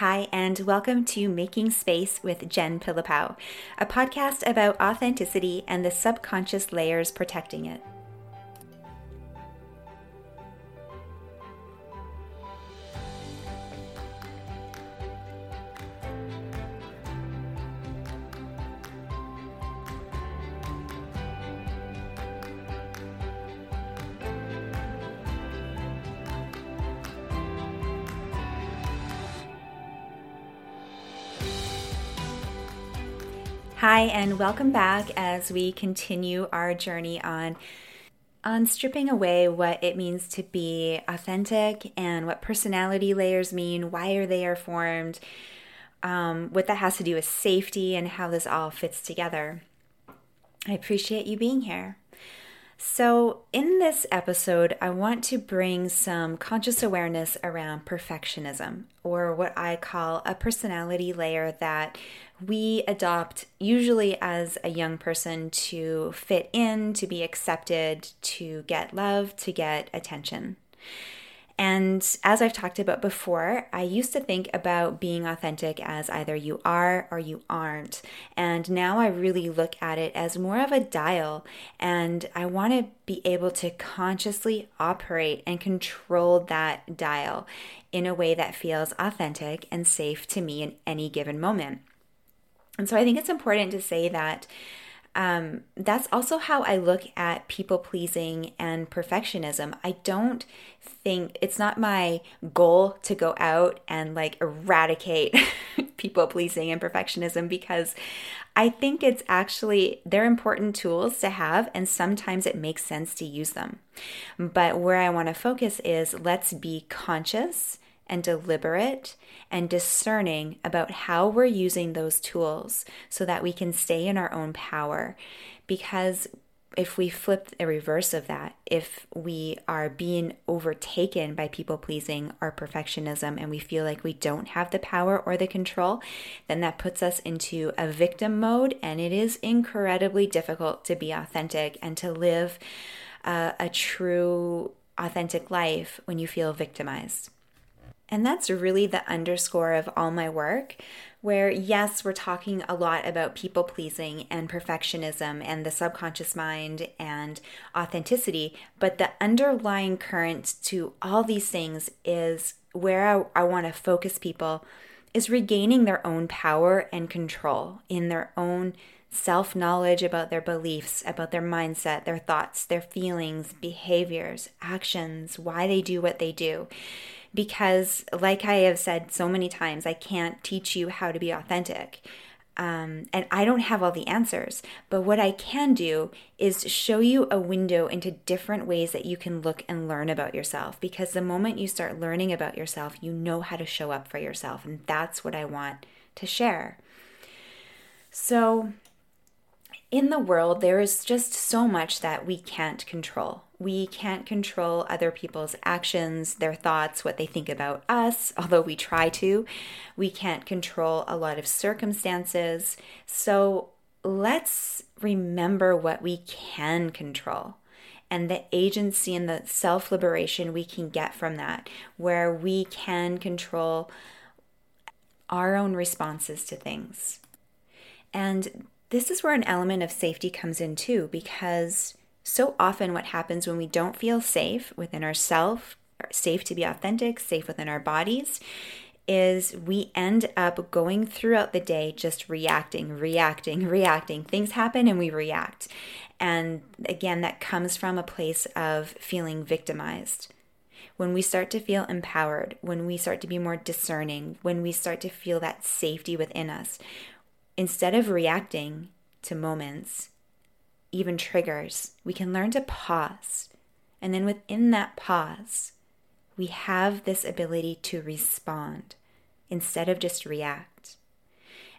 Hi, and welcome to Making Space with Jen Pillipow, a podcast about authenticity and the subconscious layers protecting it. Hi, and welcome back as we continue our journey on on stripping away what it means to be authentic and what personality layers mean, why are they are formed, um, what that has to do with safety, and how this all fits together. I appreciate you being here. So, in this episode, I want to bring some conscious awareness around perfectionism, or what I call a personality layer that we adopt usually as a young person to fit in, to be accepted, to get love, to get attention. And as I've talked about before, I used to think about being authentic as either you are or you aren't. And now I really look at it as more of a dial. And I want to be able to consciously operate and control that dial in a way that feels authentic and safe to me in any given moment. And so I think it's important to say that um, that's also how I look at people pleasing and perfectionism. I don't think it's not my goal to go out and like eradicate people pleasing and perfectionism because I think it's actually they're important tools to have and sometimes it makes sense to use them. But where I want to focus is let's be conscious and deliberate and discerning about how we're using those tools so that we can stay in our own power. Because if we flip a reverse of that, if we are being overtaken by people pleasing or perfectionism and we feel like we don't have the power or the control, then that puts us into a victim mode. And it is incredibly difficult to be authentic and to live uh, a true, authentic life when you feel victimized. And that's really the underscore of all my work, where yes, we're talking a lot about people pleasing and perfectionism and the subconscious mind and authenticity, but the underlying current to all these things is where I, I want to focus people is regaining their own power and control in their own self knowledge about their beliefs, about their mindset, their thoughts, their feelings, behaviors, actions, why they do what they do because, like I have said so many times, I can't teach you how to be authentic. Um, and I don't have all the answers. But what I can do is show you a window into different ways that you can look and learn about yourself. Because the moment you start learning about yourself, you know how to show up for yourself. And that's what I want to share. So, in the world, there is just so much that we can't control. We can't control other people's actions, their thoughts, what they think about us, although we try to. We can't control a lot of circumstances. So let's remember what we can control and the agency and the self liberation we can get from that, where we can control our own responses to things. And this is where an element of safety comes in too, because so often what happens when we don't feel safe within ourselves, safe to be authentic, safe within our bodies, is we end up going throughout the day just reacting, reacting, reacting. Things happen and we react. And again, that comes from a place of feeling victimized. When we start to feel empowered, when we start to be more discerning, when we start to feel that safety within us, Instead of reacting to moments, even triggers, we can learn to pause. And then within that pause, we have this ability to respond instead of just react.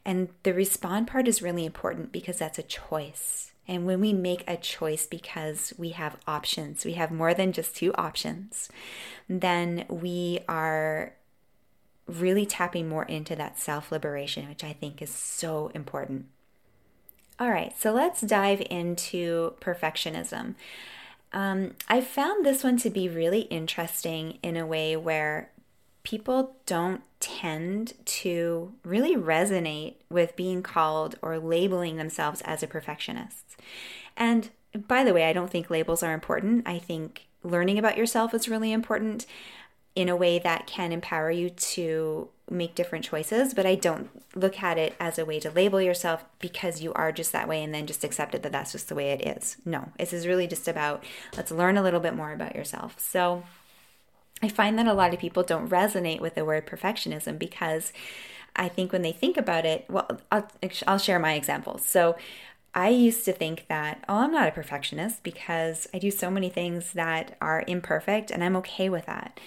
And the respond part is really important because that's a choice. And when we make a choice because we have options, we have more than just two options, then we are really tapping more into that self liberation, which I think is so important. All right, so let's dive into perfectionism. Um, I found this one to be really interesting in a way where people don't tend to really resonate with being called or labeling themselves as a perfectionist. And by the way, I don't think labels are important. I think learning about yourself is really important in a way that can empower you to make different choices, but I don't look at it as a way to label yourself because you are just that way and then just accept it that that's just the way it is. No, this is really just about let's learn a little bit more about yourself. So I find that a lot of people don't resonate with the word perfectionism because I think when they think about it, well, I'll, I'll share my example. So I used to think that, oh, I'm not a perfectionist because I do so many things that are imperfect and I'm okay with that.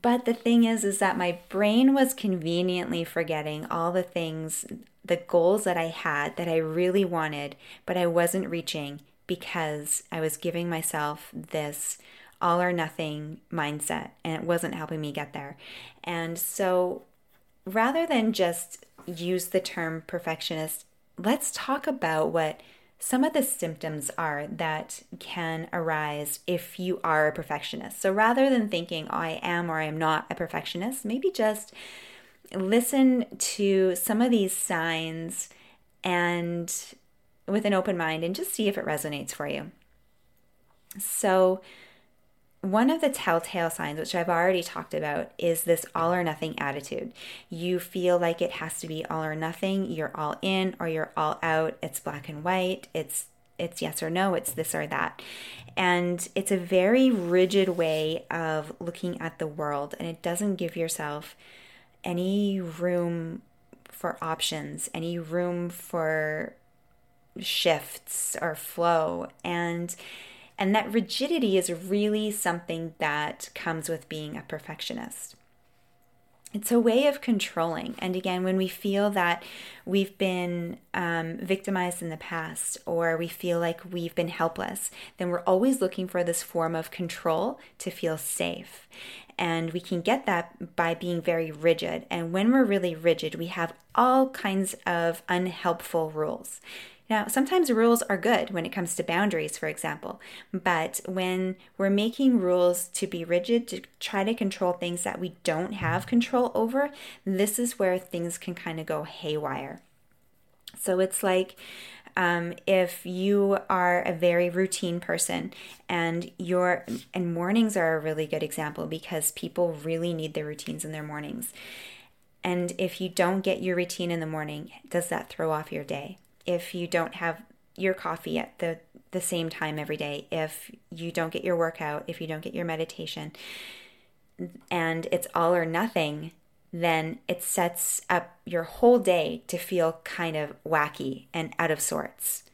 But the thing is, is that my brain was conveniently forgetting all the things, the goals that I had that I really wanted, but I wasn't reaching because I was giving myself this all or nothing mindset and it wasn't helping me get there. And so rather than just use the term perfectionist, let's talk about what some of the symptoms are that can arise if you are a perfectionist. So rather than thinking, oh, I am or I am not a perfectionist, maybe just listen to some of these signs and with an open mind and just see if it resonates for you. So, one of the telltale signs, which I've already talked about, is this all or nothing attitude. You feel like it has to be all or nothing. You're all in or you're all out. It's black and white. It's it's yes or no, it's this or that. And it's a very rigid way of looking at the world, and it doesn't give yourself any room for options, any room for shifts or flow. And and that rigidity is really something that comes with being a perfectionist. It's a way of controlling. And again, when we feel that we've been um, victimized in the past or we feel like we've been helpless, then we're always looking for this form of control to feel safe. And we can get that by being very rigid. And when we're really rigid, we have all kinds of unhelpful rules. Now, sometimes rules are good when it comes to boundaries, for example, but when we're making rules to be rigid, to try to control things that we don't have control over, this is where things can kind of go haywire. So it's like um, if you are a very routine person and your and mornings are a really good example because people really need their routines in their mornings. And if you don't get your routine in the morning, does that throw off your day? If you don't have your coffee at the the same time every day, if you don't get your workout, if you don't get your meditation, and it's all or nothing, then it sets up your whole day to feel kind of wacky and out of sorts.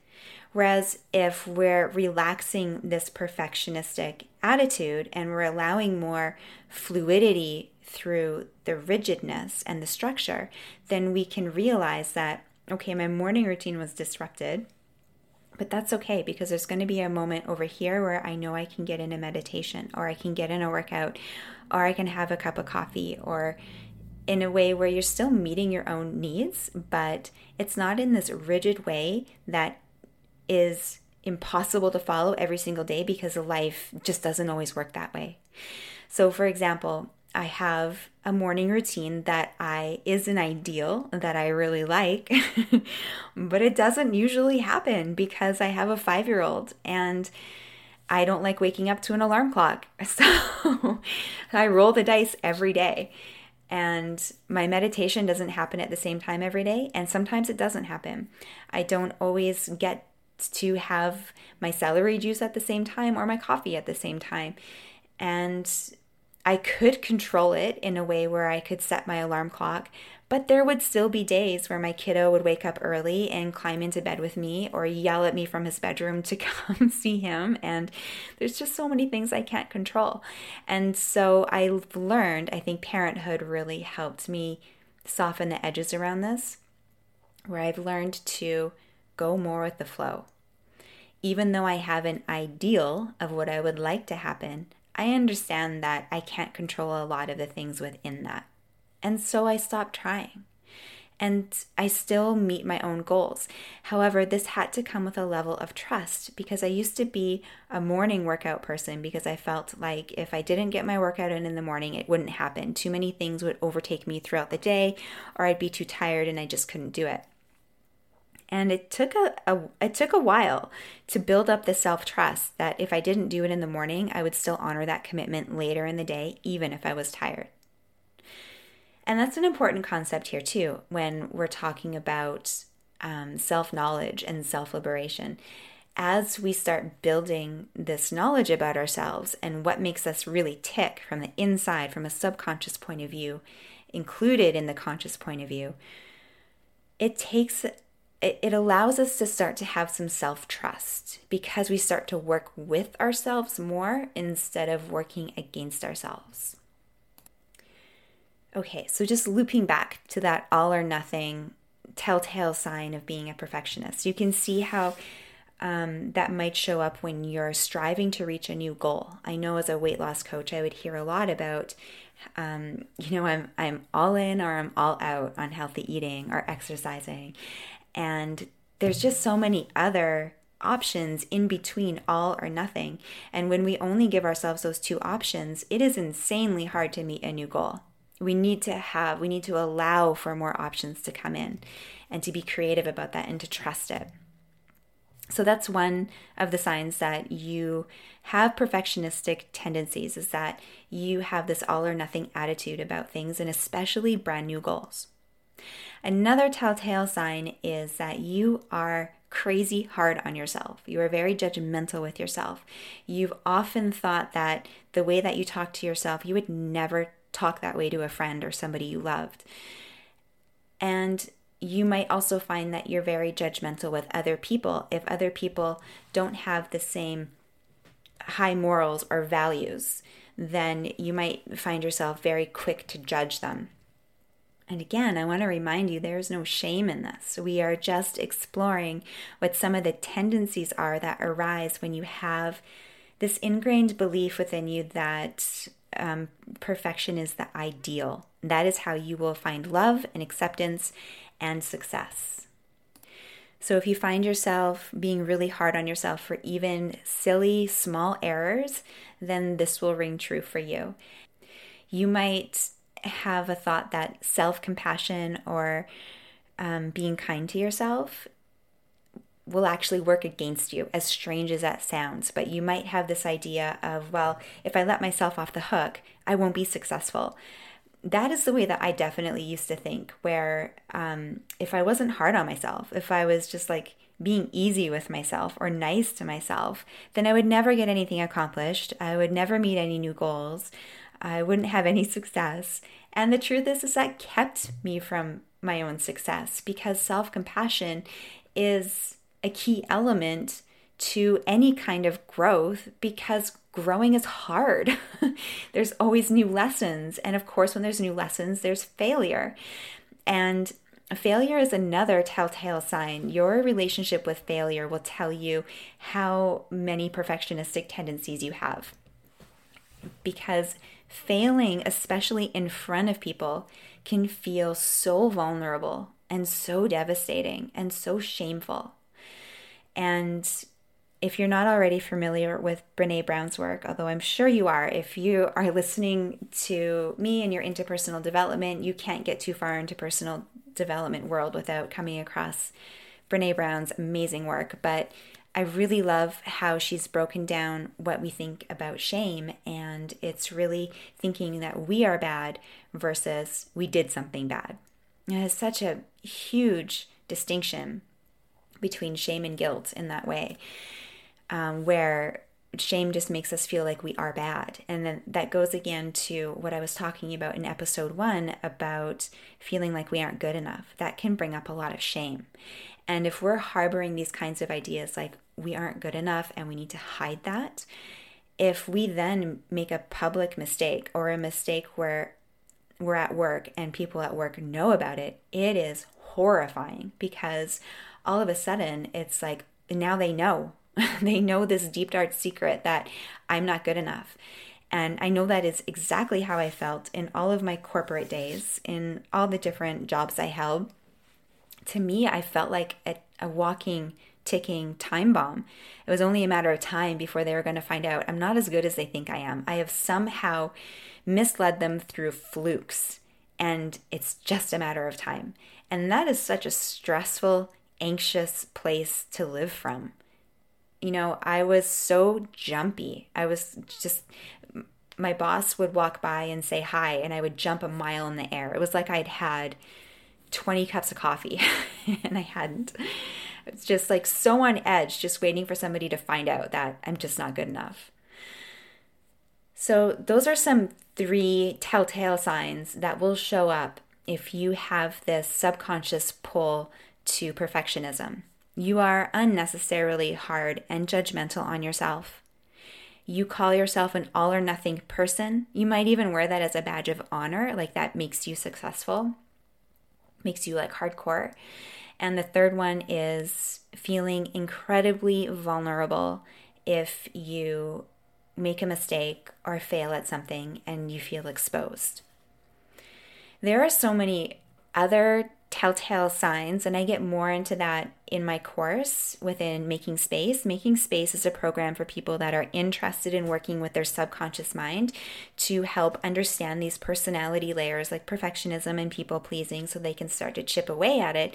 Whereas if we're relaxing this perfectionistic attitude and we're allowing more fluidity through the rigidness and the structure, then we can realize that okay, my morning routine was disrupted, but that's okay because there's going to be a moment over here where I know I can get in a meditation or I can get in a workout or I can have a cup of coffee or in a way where you're still meeting your own needs, but it's not in this rigid way that is impossible to follow every single day because life just doesn't always work that way. So, for example, I have a morning routine that I is an ideal that I really like, but it doesn't usually happen because I have a 5-year-old and I don't like waking up to an alarm clock. So I roll the dice every day. And my meditation doesn't happen at the same time every day, and sometimes it doesn't happen. I don't always get to have my celery juice at the same time or my coffee at the same time. And I could control it in a way where I could set my alarm clock, but there would still be days where my kiddo would wake up early and climb into bed with me or yell at me from his bedroom to come see him. And there's just so many things I can't control. And so I've learned, I think parenthood really helped me soften the edges around this, where I've learned to go more with the flow. Even though I have an ideal of what I would like to happen, I understand that I can't control a lot of the things within that. And so I stopped trying. and I still meet my own goals. However, this had to come with a level of trust because I used to be a morning workout person because I felt like if I didn't get my workout in in the morning, it wouldn't happen. Too many things would overtake me throughout the day, or I'd be too tired and I just couldn't do it. And it took a, a it took a while to build up the self-trust that if I didn't do it in the morning, I would still honor that commitment later in the day even if I was tired. And that's an important concept here, too, when we're talking about um, self knowledge and self liberation. As we start building this knowledge about ourselves and what makes us really tick from the inside, from a subconscious point of view, included in the conscious point of view, it takes it, it allows us to start to have some self trust because we start to work with ourselves more instead of working against ourselves. Okay, so just looping back to that all or nothing telltale sign of being a perfectionist, you can see how um, that might show up when you're striving to reach a new goal. I know as a weight loss coach, I would hear a lot about, um, you know, I'm I'm all in or I'm all out on healthy eating or exercising, and there's just so many other options in between all or nothing. And when we only give ourselves those two options, it is insanely hard to meet a new goal. We need to have we need to allow for more options to come in and to be creative about that and to trust it. So that's one of the signs that you have perfectionistic tendencies is that you have this all or nothing attitude about things and especially brand new goals another telltale sign is that you are crazy hard on yourself. You are very judgmental with yourself. You've often thought that the way that you talk to yourself, you would never talk that way to a friend or somebody you loved. And you might also find that you're very judgmental with other people if other people don't have the same high morals or values then you might find yourself very quick to judge them and again, I want to remind you there's no shame in this. We are just exploring what some of the tendencies are that arise when you have this ingrained belief within you that um, perfection is the ideal. That is how you will find love and acceptance and success. So, if you find yourself being really hard on yourself for even silly, small errors, then this will ring true for you. You might have a thought that self compassion or um, being kind to yourself will actually work against you, as strange as that sounds. But you might have this idea of, well, if I let myself off the hook, I won't be successful. That is the way that I definitely used to think, where um, if I wasn't hard on myself, if I was just like being easy with myself or nice to myself, then I would never get anything accomplished. I would never meet any new goals. I wouldn't have any success. And the truth is, is that kept me from my own success because self compassion is a key element to any kind of growth because growing is hard. there's always new lessons. And of course, when there's new lessons, there's failure. And failure is another telltale sign. Your relationship with failure will tell you how many perfectionistic tendencies you have. Because failing, especially in front of people, can feel so vulnerable and so devastating and so shameful. And if you're not already familiar with Brene Brown's work, although I'm sure you are, if you are listening to me and you're into personal development, you can't get too far into personal development world without coming across Brene Brown's amazing work. But I really love how she's broken down what we think about shame, and it's really thinking that we are bad versus we did something bad. It has such a huge distinction between shame and guilt in that way, um, where shame just makes us feel like we are bad. And then that goes again to what I was talking about in episode one about feeling like we aren't good enough. That can bring up a lot of shame. And if we're harboring these kinds of ideas like we aren't good enough and we need to hide that, if we then make a public mistake or a mistake where we're at work and people at work know about it, it is horrifying because all of a sudden it's like now they know. they know this deep dark secret that I'm not good enough. And I know that is exactly how I felt in all of my corporate days, in all the different jobs I held. to me, I felt like a, a walking, ticking time bomb. It was only a matter of time before they were going to find out I'm not as good as they think I am. I have somehow misled them through flukes, and it's just a matter of time. And that is such a stressful, anxious place to live from. You know, I was so jumpy. I was just, my boss would walk by and say hi, and I would jump a mile in the air. It was like I'd had 20 cups of coffee and I hadn't. It's just like so on edge, just waiting for somebody to find out that I'm just not good enough. So, those are some three telltale signs that will show up if you have this subconscious pull to perfectionism. You are unnecessarily hard and judgmental on yourself. You call yourself an all or nothing person. You might even wear that as a badge of honor, like that makes you successful makes you like hardcore. And the third one is feeling incredibly vulnerable if you make a mistake or fail at something and you feel exposed. There are so many other telltale signs, and I get more into that in my course within Making Space. Making Space is a program for people that are interested in working with their subconscious mind to help understand these personality layers like perfectionism and people pleasing so they can start to chip away at it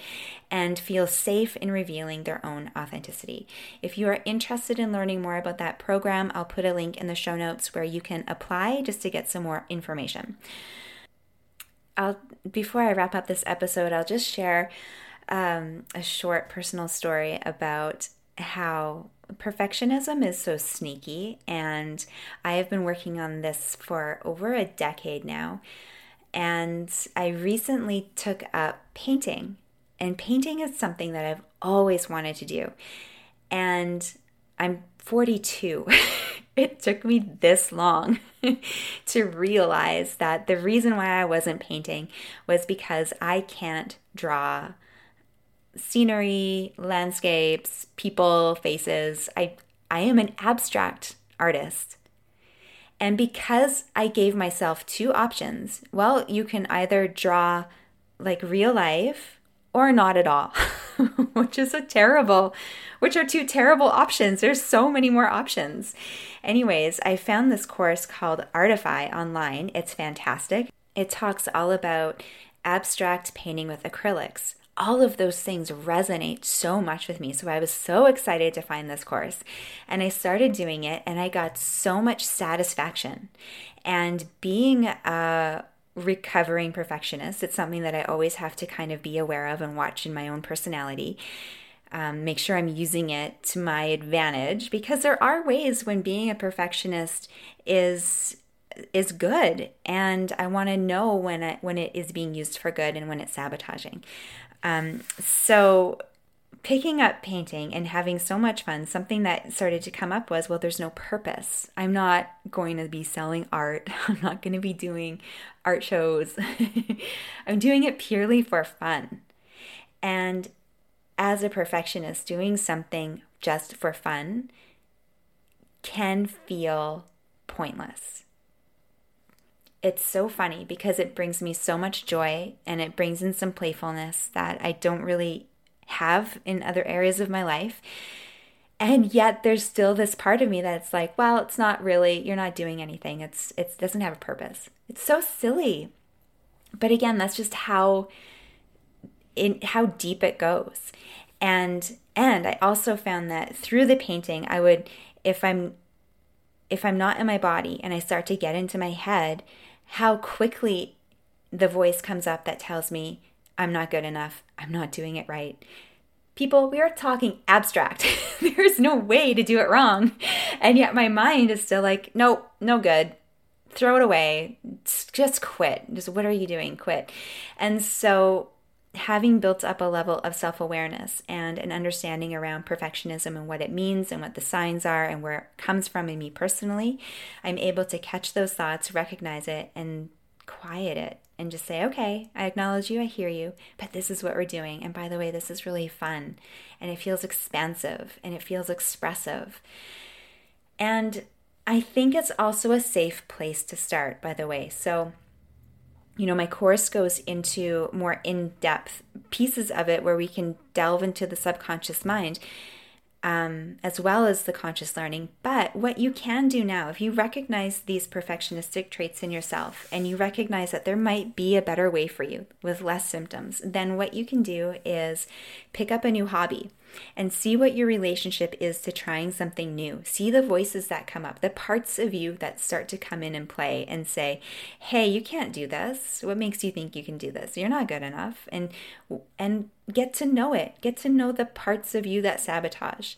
and feel safe in revealing their own authenticity. If you are interested in learning more about that program, I'll put a link in the show notes where you can apply just to get some more information. I'll before I wrap up this episode, I'll just share um, a short personal story about how perfectionism is so sneaky, and I have been working on this for over a decade now. And I recently took up painting, and painting is something that I've always wanted to do. And I'm 42. it took me this long to realize that the reason why I wasn't painting was because I can't draw scenery, landscapes, people, faces. I I am an abstract artist. And because I gave myself two options, well, you can either draw like real life or not at all, which is a terrible, which are two terrible options. There's so many more options. Anyways, I found this course called Artify online. It's fantastic. It talks all about abstract painting with acrylics. All of those things resonate so much with me. So I was so excited to find this course. And I started doing it and I got so much satisfaction. And being a recovering perfectionist. It's something that I always have to kind of be aware of and watch in my own personality. Um, make sure I'm using it to my advantage because there are ways when being a perfectionist is is good and I want to know when it when it is being used for good and when it's sabotaging. Um, so picking up painting and having so much fun, something that started to come up was well, there's no purpose. I'm not going to be selling art, I'm not going to be doing art shows. I'm doing it purely for fun. And as a perfectionist, doing something just for fun can feel pointless. It's so funny because it brings me so much joy and it brings in some playfulness that I don't really have in other areas of my life. And yet there's still this part of me that's like, well, it's not really, you're not doing anything. It's it doesn't have a purpose. It's so silly. But again, that's just how in how deep it goes. And and I also found that through the painting, I would if I'm if I'm not in my body and I start to get into my head, how quickly the voice comes up that tells me I'm not good enough. I'm not doing it right. People, we are talking abstract. There's no way to do it wrong. And yet my mind is still like, nope, no good. Throw it away. Just quit. Just what are you doing? Quit. And so having built up a level of self awareness and an understanding around perfectionism and what it means and what the signs are and where it comes from in me personally, I'm able to catch those thoughts, recognize it, and quiet it and just say, okay, I acknowledge you, I hear you, but this is what we're doing. And by the way, this is really fun and it feels expansive and it feels expressive. And I think it's also a safe place to start, by the way. So, you know, my course goes into more in depth pieces of it where we can delve into the subconscious mind um, as well as the conscious learning. But what you can do now, if you recognize these perfectionistic traits in yourself and you recognize that there might be a better way for you with less symptoms, then what you can do is pick up a new hobby and see what your relationship is to trying something new. See the voices that come up, the parts of you that start to come in and play and say, "Hey, you can't do this. What makes you think you can do this? You're not good enough." And and get to know it. Get to know the parts of you that sabotage.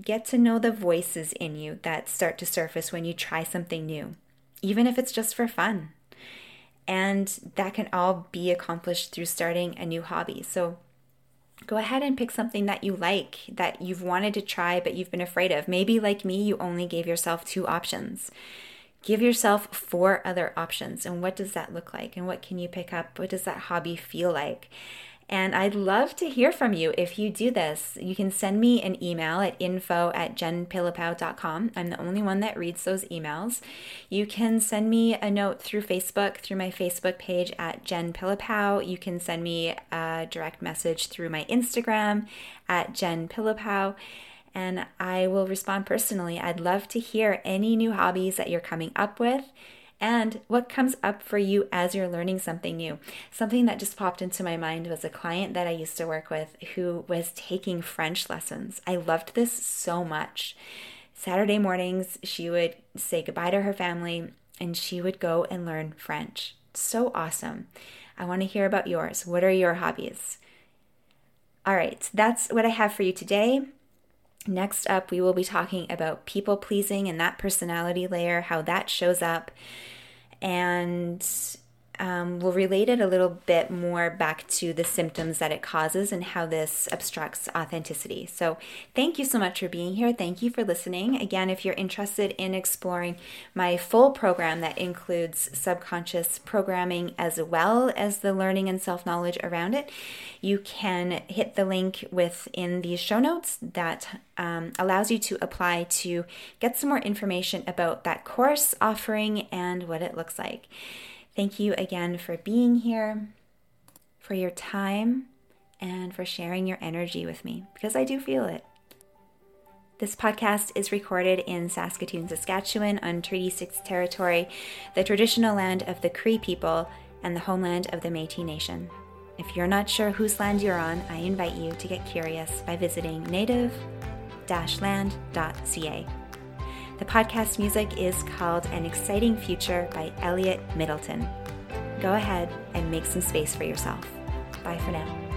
Get to know the voices in you that start to surface when you try something new, even if it's just for fun. And that can all be accomplished through starting a new hobby. So go ahead and pick something that you like, that you've wanted to try, but you've been afraid of. Maybe, like me, you only gave yourself two options. Give yourself four other options. And what does that look like? And what can you pick up? What does that hobby feel like? And I'd love to hear from you if you do this. You can send me an email at info at jenpillipow.com. I'm the only one that reads those emails. You can send me a note through Facebook, through my Facebook page at Jen Pillipow. You can send me a direct message through my Instagram at Jen Pillipow and I will respond personally. I'd love to hear any new hobbies that you're coming up with and what comes up for you as you're learning something new. Something that just popped into my mind was a client that I used to work with who was taking French lessons. I loved this so much. Saturday mornings, she would say goodbye to her family and she would go and learn French. So awesome. I want to hear about yours. What are your hobbies? All right, that's what I have for you today. Next up, we will be talking about people pleasing and that personality layer, how that shows up. And um, we'll relate it a little bit more back to the symptoms that it causes and how this obstructs authenticity. So, thank you so much for being here. Thank you for listening. Again, if you're interested in exploring my full program that includes subconscious programming as well as the learning and self knowledge around it, you can hit the link within these show notes that um, allows you to apply to get some more information about that course offering and what it looks like. Thank you again for being here, for your time, and for sharing your energy with me because I do feel it. This podcast is recorded in Saskatoon, Saskatchewan on Treaty 6 territory, the traditional land of the Cree people and the homeland of the Metis Nation. If you're not sure whose land you're on, I invite you to get curious by visiting native-land.ca. The podcast music is called An Exciting Future by Elliot Middleton. Go ahead and make some space for yourself. Bye for now.